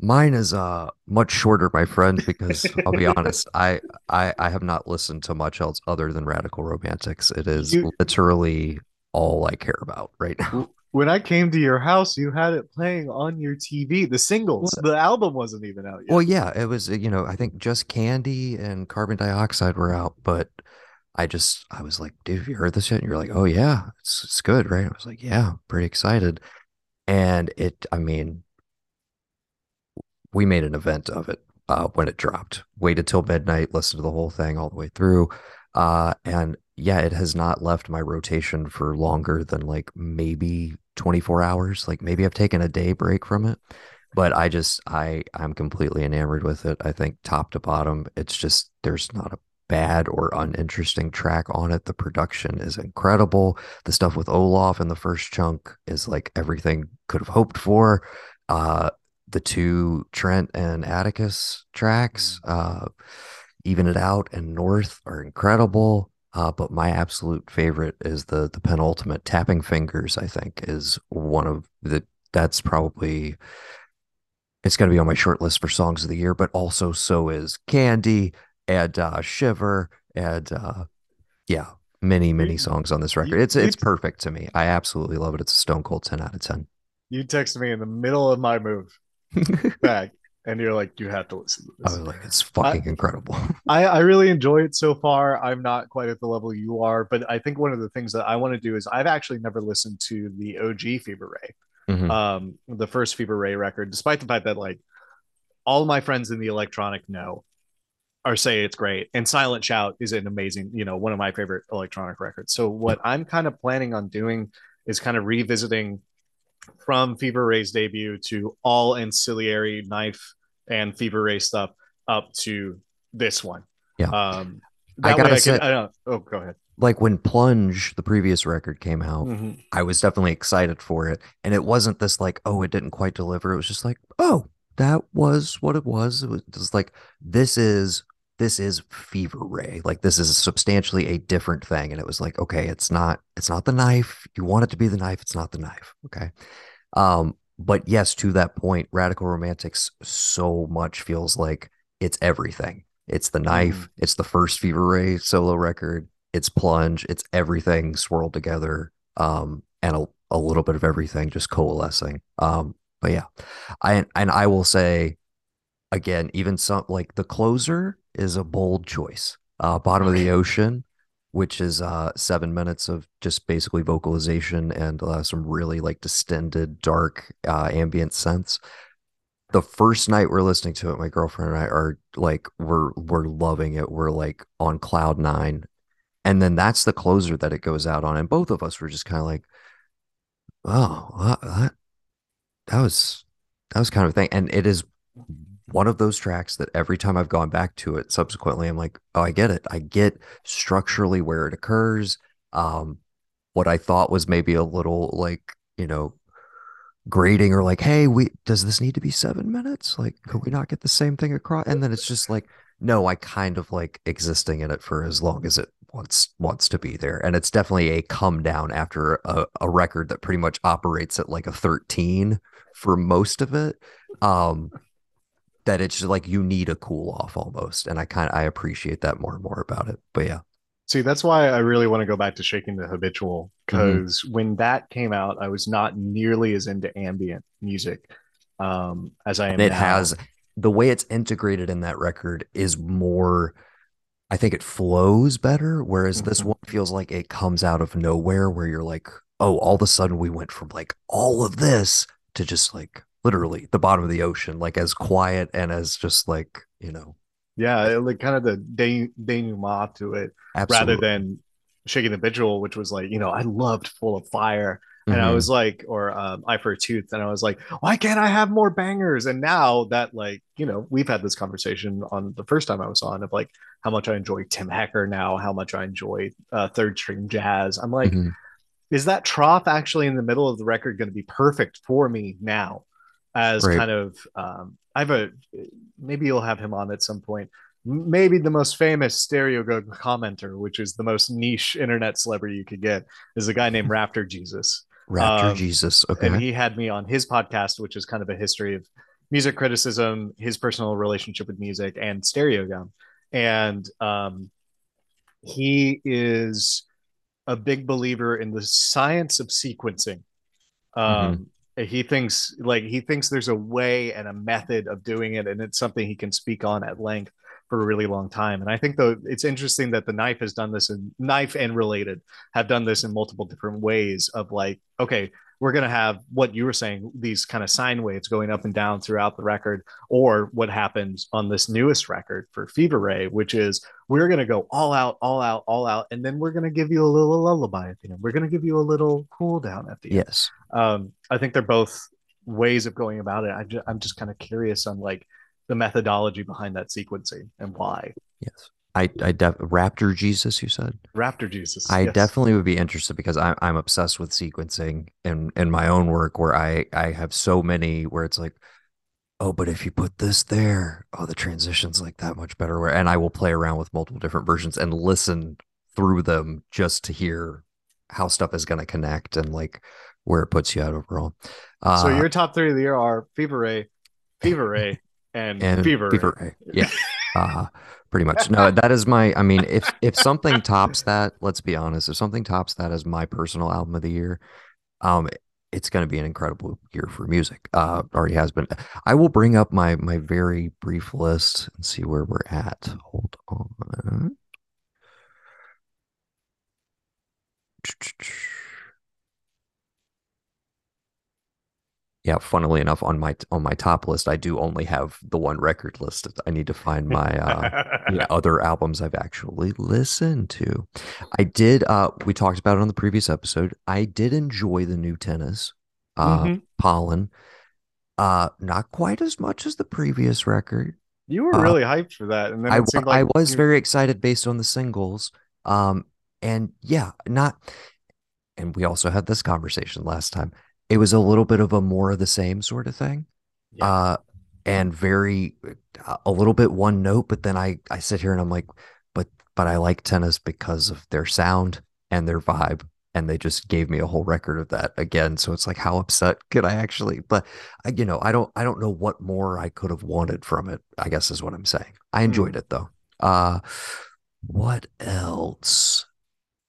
Mine is uh much shorter, my friend, because I'll be [LAUGHS] honest, I, I I have not listened to much else other than Radical Romantics. It is you, literally all I care about right now when I came to your house, you had it playing on your TV. The singles, well, the album wasn't even out yet. Well, yeah, it was. You know, I think just Kandy and Carbon Dioxide were out, but I just I was like, dude, have you heard this yet? And you're like, oh yeah, it's it's good, right? I was like, yeah, pretty excited, and it. I mean, we made an event of it uh, when it dropped. Waited till midnight, listened to the whole thing all the way through, uh, and yeah, it has not left my rotation for longer than like maybe 24 hours. Like maybe I've taken a day break from it, but I just I I'm completely enamored with it. I think top to bottom, it's just there's not a bad or uninteresting track on it. The production is incredible. The stuff with Olof in the first chunk is like everything could have hoped for. Uh the two Trent and Atticus tracks, mm. uh Even It Out and North are incredible. Uh, but my absolute favorite is the the penultimate tapping fingers. I think is one of the that's probably it's going to be on my short list for songs of the year. But also so is Kandy and uh, Shiver and uh, yeah, many many songs on this record. It's it's perfect to me. I absolutely love it. It's a stone cold ten out of ten. You texted me in the middle of my move [LAUGHS] back and you're like, you have to listen to this. I was like, it's fucking I, incredible. [LAUGHS] I, I really enjoy it so far. I'm not quite at the level you are, but I think one of the things that I want to do is I've actually never listened to the OG Fever Ray, mm-hmm. um, the first Fever Ray record, despite the fact that like all my friends in the electronic know or say it's great. And Silent Shout is an amazing, you know, one of my favorite electronic records. So what I'm kind of planning on doing is kind of revisiting from Fever Ray's debut to all ancillary knife and Fever Ray stuff up to this one. Yeah. Um, I gotta I say, I. Oh, go ahead. Like when Plunge, the previous record came out, mm-hmm. I was definitely excited for it, and it wasn't this like, oh, it didn't quite deliver. It was just like, oh, that was what it was. It was just like this is this is fever ray like this is substantially a different thing. And it was like okay it's not it's not the knife. You want it to be the knife. It's not the knife. Okay. Um but yes to that point radical romantics so much feels like it's everything. It's the knife. Mm. it's the first fever ray solo record. It's plunge. It's everything swirled together um and a, a little bit of everything just coalescing. Um but yeah. I and i will say again even some like the closer is a bold choice. Uh, Bottom of the Ocean, which is uh, seven minutes of just basically vocalization and uh, some really like distended, dark uh, ambient sense. The first night we're listening to it, my girlfriend and I are like, we're we're loving it. We're like on cloud nine, and then that's the closer that it goes out on, and both of us were just kind of like, oh, that, that was that was kind of a thing, and it is one of those tracks that every time I've gone back to it subsequently, I'm like, oh, I get it. I get structurally where it occurs. Um, what I thought was maybe a little like, you know, grading or like, hey, we does this need to be seven minutes? Like, could we not get the same thing across? And then it's just like, no, I kind of like existing in it for as long as it wants wants to be there. And it's definitely a come down after a, a record that pretty much operates at like a 13 for most of it. Um, that it's just like you need a cool off almost and i kind of i appreciate that more and more about it but yeah see that's why i really want to go back to shaking the habitual because mm-hmm. when that came out i was not nearly as into ambient music um as i am and it now. has the way it's integrated in that record is more i think it flows better whereas mm-hmm. this one feels like it comes out of nowhere where you're like oh all of a sudden we went from like all of this to just like literally the bottom of the ocean, like as quiet and as just like, you know. Yeah, like kind of the denouement to it Absolutely. rather than Shaking the Habitual, which was like, you know, I loved Full of Fire. And mm-hmm. I was like, or um, Eye for a Tooth, and I was like, why can't I have more bangers? And now that, like, you know, we've had this conversation on the first time I was on of like how much I enjoy Tim Hecker now, how much I enjoy uh, third string jazz. I'm like, mm-hmm. is that trough actually in the middle of the record going to be perfect for me now? As right. kind of um, I have a maybe you'll have him on at some point. Maybe the most famous stereo Stereogum commenter, which is the most niche internet celebrity you could get, is a guy named [LAUGHS] Raptor Jesus. Raptor um, Jesus, okay. And he had me on his podcast, which is kind of a history of music criticism, his personal relationship with music, and Stereogum. And um, he is a big believer in the science of sequencing. Um, mm-hmm he thinks like he thinks there's a way and a method of doing it and it's something he can speak on at length for a really long time. And i think though it's interesting that the knife has done this and knife and related have done this in multiple different ways of like okay we're going to have what you were saying these kind of sine waves going up and down throughout the record or what happens on this newest record for fever ray which is we're going to go all out all out all out and then we're going to give you a little lullaby at the end. We're going to give you a little cool down at the end. Yes. Um, i think they're both ways of going about it. I'm just, I'm just kind of curious on like the methodology behind that sequencing and why. Yes I, I def- Raptor Jesus, you said Raptor Jesus. I yes. definitely would be interested because I'm I'm obsessed with sequencing in in my own work where I I have so many where it's like, oh, but if you put this there, oh, the transition's like that much better. Where and I will play around with multiple different versions and listen through them just to hear how stuff is going to connect and like where it puts you out overall. Uh, so your top three of the year are Fever Ray, Fever Ray, [LAUGHS] and, and Fever, Fever Ray. Ray. Yeah. [LAUGHS] Uh, pretty much. No, that is my. I mean, if if something tops that, let's be honest. If something tops that as my personal album of the year, um, it's going to be an incredible year for music. Uh, already has been. I will bring up my my very brief list and see where we're at. Hold on. Yeah, funnily enough, on my on my top list, I do only have the one record list. I need to find my uh, yeah, [LAUGHS] other albums I've actually listened to. I did. Uh, we talked about it on the previous episode. I did enjoy the new tennis, uh, mm-hmm. Pollen. Uh, not quite as much as the previous record. You were uh, really hyped for that, and then I, like I was you... very excited based on the singles. Um, and yeah, not. And we also had this conversation last time it was a little bit of a more of the same sort of thing. Yeah. Uh, and very a little bit one note, but then I I sit here and I'm like, but but I like tennis because of their sound and their vibe. And they just gave me a whole record of that again. So it's like, how upset could I actually? But you know, I don't, I don't know what more I could have wanted from it. I guess is what I'm saying. I enjoyed mm. it though. Uh, what else?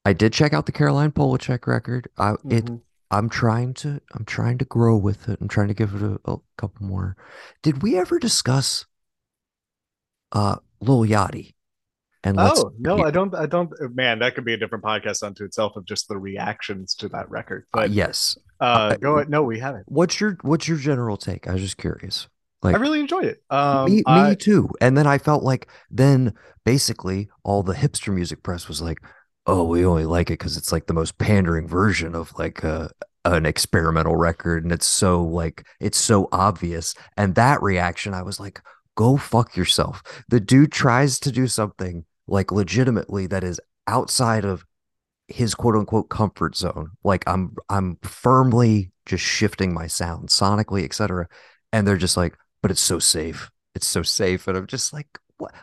I did check out the Caroline Polachek record. I, mm-hmm. It I'm trying to I'm trying to grow with it. I'm trying to give it a, a couple more. Did we ever discuss uh Lil Yachty? And oh no, I don't. I don't. Man, that could be a different podcast unto itself of just the reactions to that record. Uh, but uh, yes, uh, go. No, we haven't. What's your What's your general take? I was just curious. Like, I really enjoyed it. Um, me, I, me too. And then I felt like then basically all the hipster music press was like, oh, we only like it because it's like the most pandering version of like a an experimental record, and it's so like it's so obvious. And that reaction, I was like, go fuck yourself. The dude tries to do something like legitimately that is outside of his quote unquote comfort zone. Like I'm I'm firmly just shifting my sound sonically, etc. And they're just like, but it's so safe. It's so safe. And I'm just like?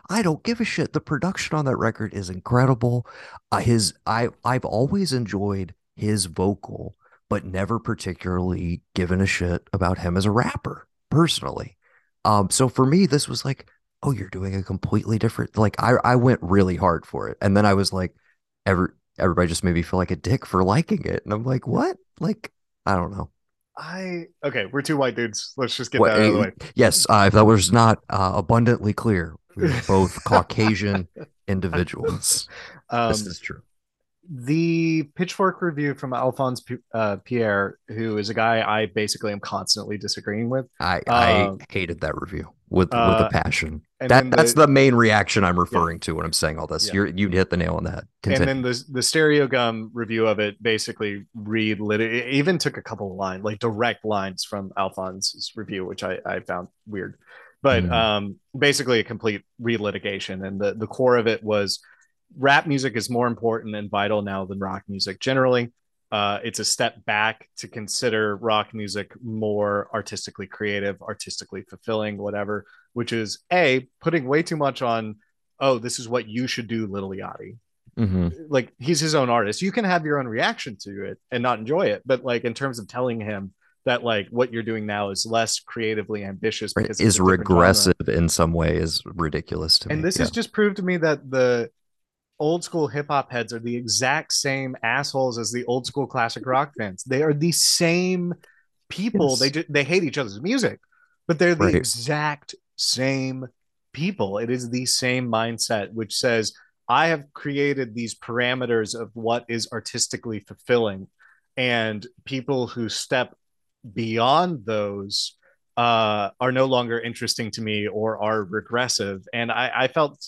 I don't give a shit. The production on that record is incredible. Uh, his I I've always enjoyed his vocal, but never particularly given a shit about him as a rapper personally. Um, so for me, this was like, oh, you're doing a completely different. Like I I went really hard for it, and then I was like, every everybody just made me feel like a dick for liking it, and I'm like, what? Like I don't know. I okay, we're two white dudes. Let's just get what, that out of the way. Yes, uh, if that was not uh, abundantly clear, [LAUGHS] both Caucasian individuals. Um, this is true. The Pitchfork review from Alphonse uh, Pierre, who is a guy I basically am constantly disagreeing with. I, I um, hated that review with with a uh, passion. That the, that's the main reaction I'm referring yeah. to when I'm saying all this. Yeah. You're you hit the nail on that. Continue. And then the the Stereogum review of it basically read lit it even took a couple of lines, like direct lines from Alphonse's review, which I, I found weird but mm. um, basically a complete relitigation. And the, the core of it was rap music is more important and vital now than rock music generally. Uh, it's a step back to consider rock music more artistically creative, artistically fulfilling, whatever, which is A, putting way too much on, oh, this is what you should do, Little Yachty. Mm-hmm. Like he's his own artist. You can have your own reaction to it and not enjoy it. But like in terms of telling him, that like what you're doing now is less creatively ambitious because is regressive genre. in some way is ridiculous to and me. And this yeah. has just proved to me that the old school hip hop heads are the exact same assholes as the old school classic rock fans. They are the same people. Yes. They just, they hate each other's music, but they're the right. exact same people. It is the same mindset which says I have created these parameters of what is artistically fulfilling and people who step beyond those uh, are no longer interesting to me or are regressive. And I, I felt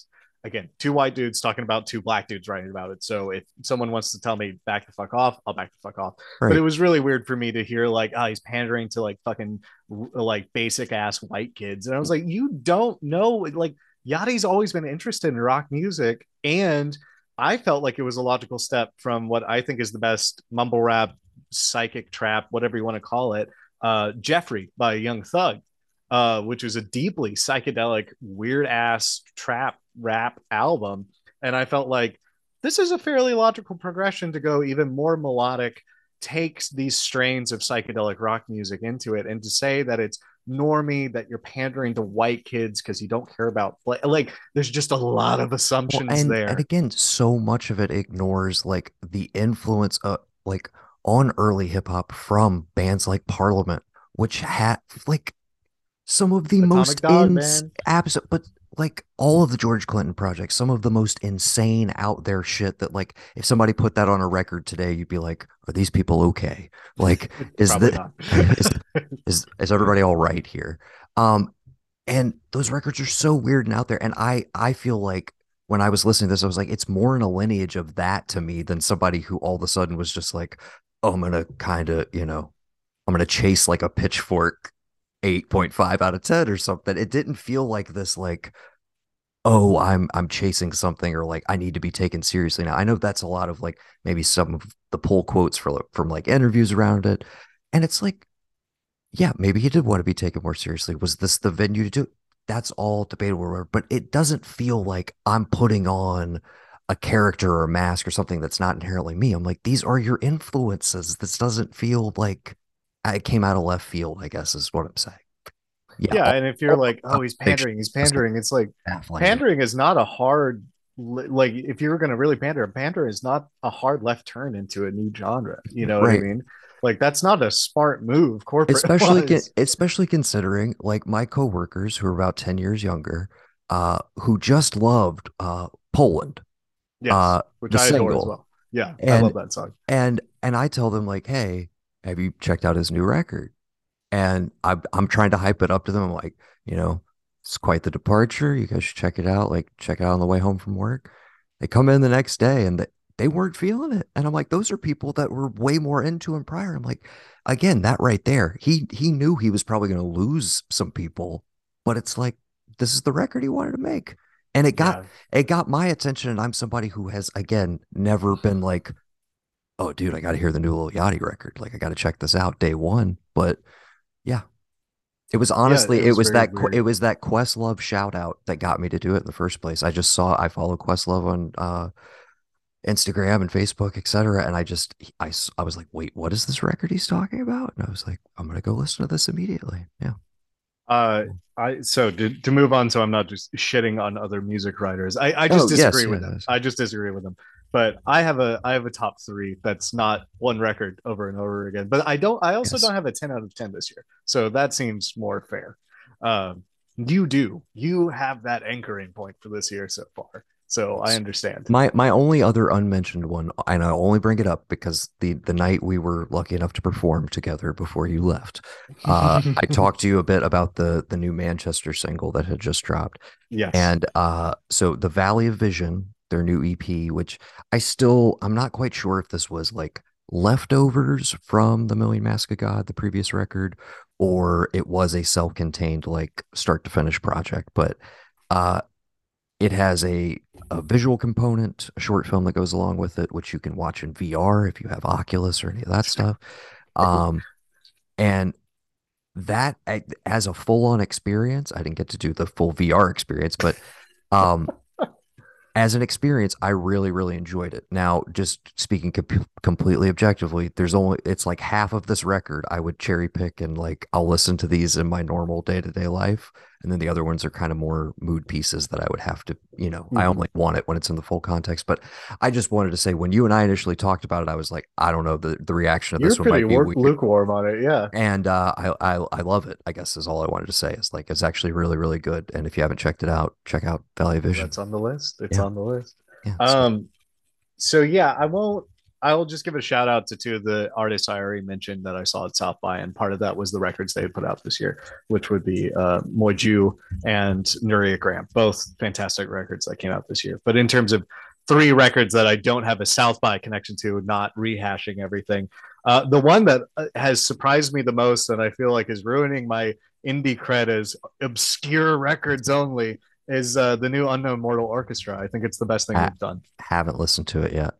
again, two white dudes talking about two black dudes writing about it. So if someone wants to tell me back the fuck off, I'll back the fuck off. Right. But it was really weird for me to hear like, oh, he's pandering to like fucking like basic ass white kids. And I was like, you don't know. Like Yachty's always been interested in rock music. And I felt like it was a logical step from what I think is the best mumble rap psychic trap, whatever you want to call it, uh, Jeffery by Young Thug, uh, which was a deeply psychedelic, weird ass trap rap album. And I felt like this is a fairly logical progression to go even more melodic, takes these strains of psychedelic rock music into it, and to say that it's normie that you're pandering to white kids because you don't care about like there's just a lot of assumptions well, and, there and again so much of it ignores like the influence of like on early hip hop from bands like Parliament, which had like some of the Atomic most Dog, ins absolute, but like all of the George Clinton projects, some of the most insane out there shit that like if somebody put that on a record today, you'd be like, are these people okay? Like, [LAUGHS] is the [LAUGHS] is, [LAUGHS] is is everybody all right here? Um, and those records are so weird and out there. And I I feel like when I was listening to this, I was like, it's more in a lineage of that to me than somebody who all of a sudden was just like, oh, I'm gonna kind of, you know, I'm gonna chase like a pitchfork 8.5 out of 10 or something. It didn't feel like this like oh i'm i'm chasing something or like i need to be taken seriously. Now i know that's a lot of like maybe some of the pull quotes for from like interviews around it. And it's like yeah maybe he did want to be taken more seriously. Was this the venue to do that's all debatable but it doesn't feel like i'm putting on a character or a mask or something that's not inherently me. I'm like these are your influences. This doesn't feel like it came out of left field i guess is what i'm saying. Yeah, and if you're like, oh, he's pandering, he's pandering, it's like pandering is not a hard like if you're going to really pander a pander is not a hard left turn into a new genre you know what i mean? Like that's not a smart move corporate especially con- especially considering like my coworkers who are about 10 years younger uh who just loved uh Poland yes, uh, which the i adore as single. well. Yeah i And- love that song. and and I tell them like hey have you checked out his new record? And I'm I'm trying to hype it up to them. I'm like you know it's quite the departure. You guys should check it out. Like check it out on the way home from work. They come in the next day and they, they weren't feeling it. And I'm like those are people that were way more into him prior. I'm like again that right there he he knew he was probably going to lose some people but it's like this is the record he wanted to make and it got Yeah. it got my attention and i'm somebody who has again never been like oh dude i gotta hear the new Lil Yachty record. Like i gotta check this out day one. But yeah. It was honestly it it was was, that weird. it was that questlove shout out that got me to do it in the first place. I just saw i follow questlove on uh instagram and facebook etc and i just I, I was like wait what is this record he's talking about? And i was like i'm gonna go listen to this immediately. Yeah Uh, I so to, to move on, so I'm not just shitting on other music writers. I, I just Oh, yes, disagree with yeah, them. I just disagree with them. But I have a I have a top three that's not one record over and over again. But I don't. I also Yes. don't have a ten out of ten this year, so that seems more fair. Um, you do. You have that anchoring point for this year so far. So I understand. My my only other unmentioned one, and I only bring it up because the the night we were lucky enough to perform together before you left, uh, I [LAUGHS] talked to you a bit about the the new Manchester single that had just dropped, yes. and uh, so the Valley of Vision, their new EP, which I still I'm not quite sure if this was like leftovers from the Million Mask of God, the previous record, or it was a self-contained like start to finish project, but uh, it has a a visual component, a short film that goes along with it, which you can watch in VR if you have Oculus or any of that stuff. Um, and that as a full on experience, I didn't get to do the full VR experience, but um, [LAUGHS] as an experience, I really, really enjoyed it. Now, just speaking com- completely objectively, there's only it's like half of this record I would cherry pick and like I'll listen to these in my normal day to day life, and then the other ones are kind of more mood pieces that I would have to, you know, I Mhm. only want it when it's in the full context. But I just wanted to say when you and I initially talked about it, I was like, I don't know, the the reaction of You're this one might be work, lukewarm on it. Yeah. And uh, I, I I love it. I guess is all I wanted to say. Is like it's actually really really good. And if you haven't checked it out, check out Valley Vision. That's on the list. It's Yeah. on the list. Yeah, Um, so yeah, I won't. I'll just give a shout out to two of the artists I already mentioned that I saw at South by, and part of that was the records they put out this year, which would be uh, Moju and Nuria Graham, both fantastic records that came out this year. But in terms of three records that I don't have a South by connection to, not rehashing everything, uh, the one that uh, has surprised me the most, and I feel like is ruining my indie cred as obscure records only, is uh, the new Unknown Mortal Orchestra. I think it's the best thing Ah. they've done. haven't listened to it yet.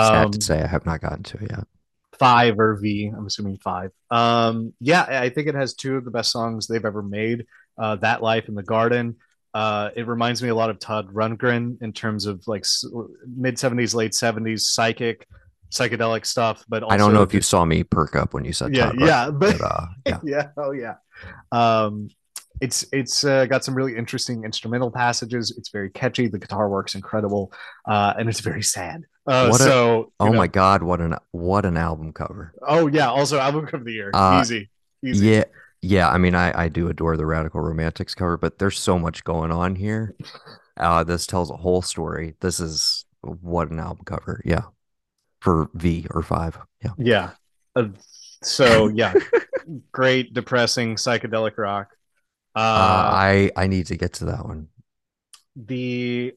Sad Um, to say, I have not gotten to it yet. five or V. I'm assuming five. Um, yeah, I think it has two of the best songs they've ever made. Uh, that Life in the Garden. Uh, it reminds me a lot of Todd Rundgren in terms of like mid 70s, late 70s psychic, psychedelic stuff. But also I don't know if you saw me perk up when you said yeah, Todd yeah, Rundgren, but but uh, yeah, [LAUGHS] yeah, oh yeah. Um, it's it's uh, got some really interesting instrumental passages. It's very catchy. The guitar work's incredible, uh, and it's very sad. Uh, What a- so Oh know- my god, what an what an album cover. Oh yeah, also album cover of the year. Uh, easy, easy. Yeah, yeah. I mean, I I do adore the Radical Romantics cover, but there's so much going on here. Uh, this tells a whole story. This is what an album cover. Yeah, for V or five. Yeah. Yeah. Uh, so yeah, [LAUGHS] great depressing psychedelic rock. Uh, Uh, I I need to get to that one. the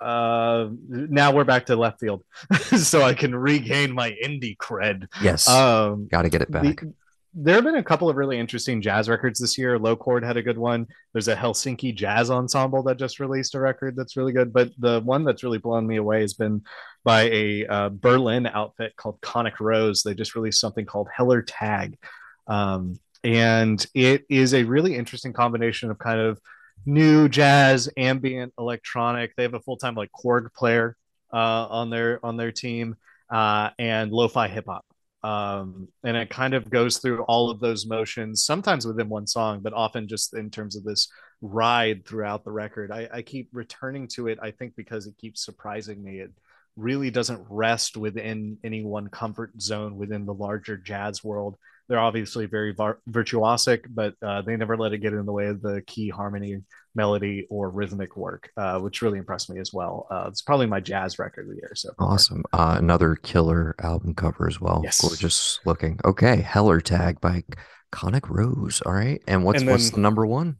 uh now we're back to left field, [LAUGHS] so I can regain my indie cred. Yes, Um, got to get it the- back. there have been a couple of really interesting jazz records this year. Low Chord had a good one. There's a Helsinki Jazz Ensemble that just released a record that's really good. But the one that's really blown me away has been by a uh, Berlin outfit called Conic Rose. They just released something called Heller Tag. Um, and it is a really interesting combination of kind of new jazz, ambient, electronic. They have a full time like Korg player uh, on their on their team uh, and lo-fi hip hop um, and it kind of goes through all of those motions sometimes within one song but often just in terms of this ride throughout the record. I, I keep returning to it i think because it keeps surprising me. It really doesn't rest within any one comfort zone within the larger jazz world they're obviously very var- virtuosic but uh, they never let it get in the way of the key harmony melody or rhythmic work uh, which really impressed me as well uh, it's probably my jazz record of the year so far. Awesome. Uh, another killer album cover as well. Yes. Gorgeous looking. Okay, Heller Tag by Conic Rose. All right, and what's And what's the number one?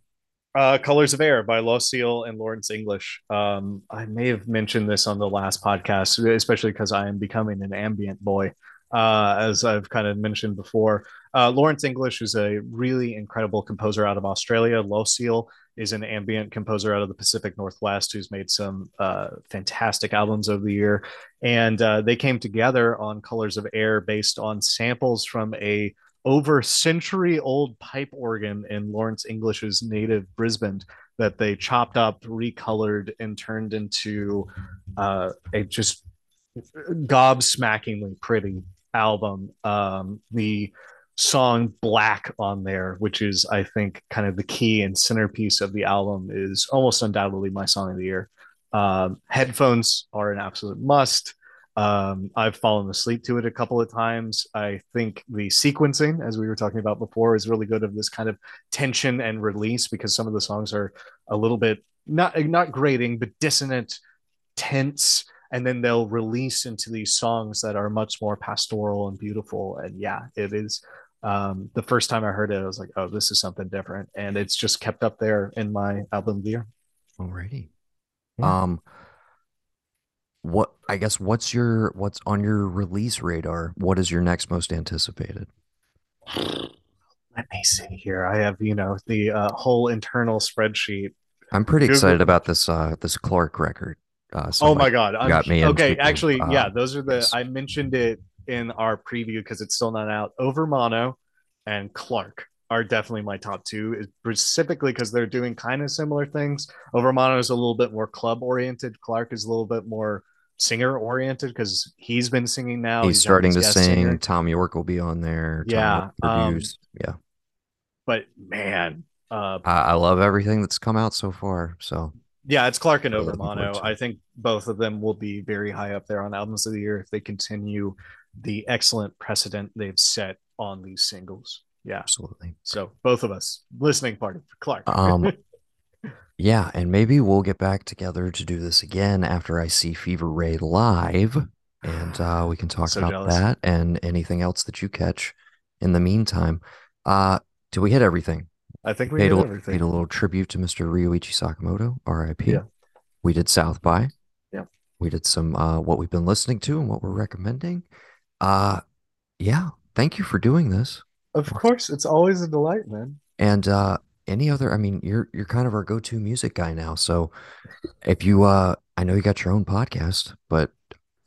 Uh, Colors of Air by Loscil and Lawrence English. Um, I may have mentioned this on the last podcast, especially because I am becoming an ambient boy, uh, as I've kind of mentioned before. Uh, Lawrence English is a really incredible composer out of Australia. Loscil is an ambient composer out of the Pacific Northwest who's made some uh, fantastic albums over the year. And uh, they came together on Colors of Air based on samples from a over century old pipe organ in Lawrence English's native Brisbane that they chopped up, recolored, and turned into uh, a just gobsmackingly pretty album. Um, the song Black on there, which is, I think, kind of the key and centerpiece of the album, is almost undoubtedly my song of the year. Um, headphones are an absolute must. Um, I've fallen asleep to it a couple of times. I think the sequencing, as we were talking about before, is really good of this kind of tension and release because some of the songs are a little bit not not grating, but dissonant, tense, and then they'll release into these songs that are much more pastoral and beautiful. And yeah, it is. Um, the first time I heard it, I was like, "Oh, this is something different," and it's just kept up there in my album of the year. Alrighty. Yeah. Um, what I guess what's your what's on your release radar? What is your next most anticipated? Let me see here. I have, you know, the uh, whole internal spreadsheet I'm pretty Google- excited about this uh this Clark record. Uh, so oh my god! I'm, got me okay, it, actually, uh, yeah, those are the. yes. I mentioned it in our preview because it's still not out. Over Mono and Clark are definitely my top two, specifically because they're doing kind of similar things. Over Mono is a little bit more club oriented. Clark is a little bit more singer oriented because he's been singing now. He's one starting to sing. singer. Thom Yorke will be on there. Thom Yeah, um, yeah. but man, uh, I, I love everything that's come out so far. So Yeah, it's Clark and Over Mono. I think both of them will be very high up there on albums of the year if they continue the excellent precedent they've set on these singles. Yeah. absolutely. So both of us listening party for Clark. Um, [LAUGHS] Yeah, and maybe we'll get back together to do this again after I see Fever Ray live, and uh, we can talk So about jealous. that and anything else that you catch in the meantime. Uh, did we hit everything? I think we Paid did a, everything. paid a little tribute to Mr. Ryuichi Sakamoto, R.I.P. Yeah. We did South by. Yeah. We did some uh, what we've been listening to and what we're recommending. Uh, yeah. Thank you for doing this. Of course, it's always a delight, man. And uh any other I mean you're you're kind of our go-to music guy now. So if you uh I know you got your own podcast, but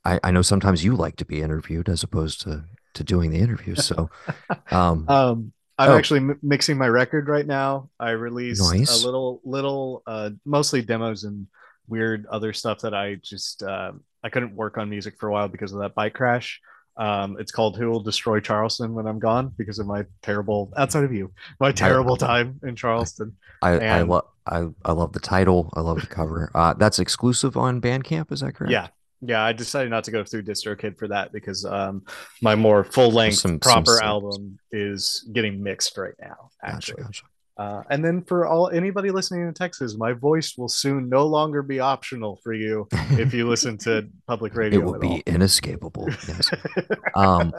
I I know sometimes you like to be interviewed as opposed to to doing the interviews. So [LAUGHS] um Um, I'm Oh. actually m- mixing my record right now. I released Nice. a little, little, uh, mostly demos and weird other stuff that I just uh, I couldn't work on music for a while because of that bike crash. Um, it's called "Who Will Destroy Charleston When I'm Gone" because of my terrible outside of you, my terrible time in Charleston. I I And love I I love the title. I love the cover. Uh, that's exclusive on Bandcamp. Is that correct? yeah, yeah, I decided not to go through DistroKid for that because um, my more full length Some- some proper singles. album is getting mixed right now. Actually, gotcha. Uh, and then for all anybody listening in Texas, my voice will soon no longer be optional for you if you listen to [LAUGHS] public radio. it will be all. inescapable. Yes. [LAUGHS] um,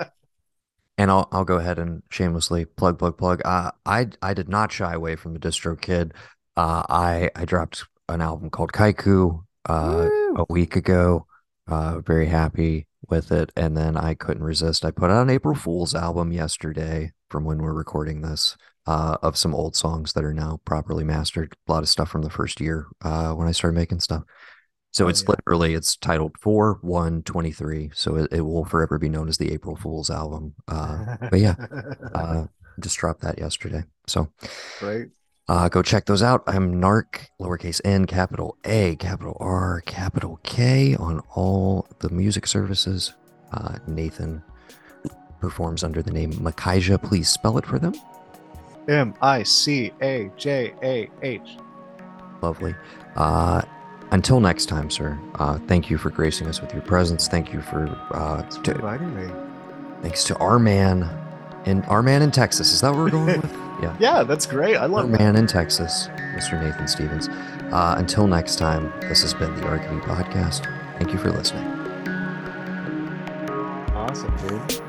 and I'll I'll go ahead and shamelessly plug plug plug. Uh, I I did not shy away from the distro kid. Uh, I I dropped an album called Kaiku uh, a week ago. Uh, very happy with it, and then I couldn't resist. I put out an April Fool's album yesterday from when we're recording this. Uh, of some old songs that are now properly mastered. A lot of stuff from the first year uh, when I started making stuff. So Oh, it's yeah. literally it's titled 4 one twenty three. So it, it will forever be known as the April Fool's album. Uh, but yeah, [LAUGHS] uh, just dropped that yesterday. So right. Uh, go check those out. I'm nARK, lowercase n, capital A, capital R, capital K on all the music services. Uh, Nathan performs under the name Micajah. Please spell it for them. M I C A J A H. Lovely. Uh, until next time, sir. Uh, thank you for gracing us with your presence. Thank you for uh, to, inviting me. thanks to our man in our man in Texas. Is that what we're going [LAUGHS] with? Yeah. Yeah, that's great. I love man in Texas, Mr. Nathan Stevens. Uh, until next time, this has been the Arcade Podcast. Thank you for listening. Awesome, dude.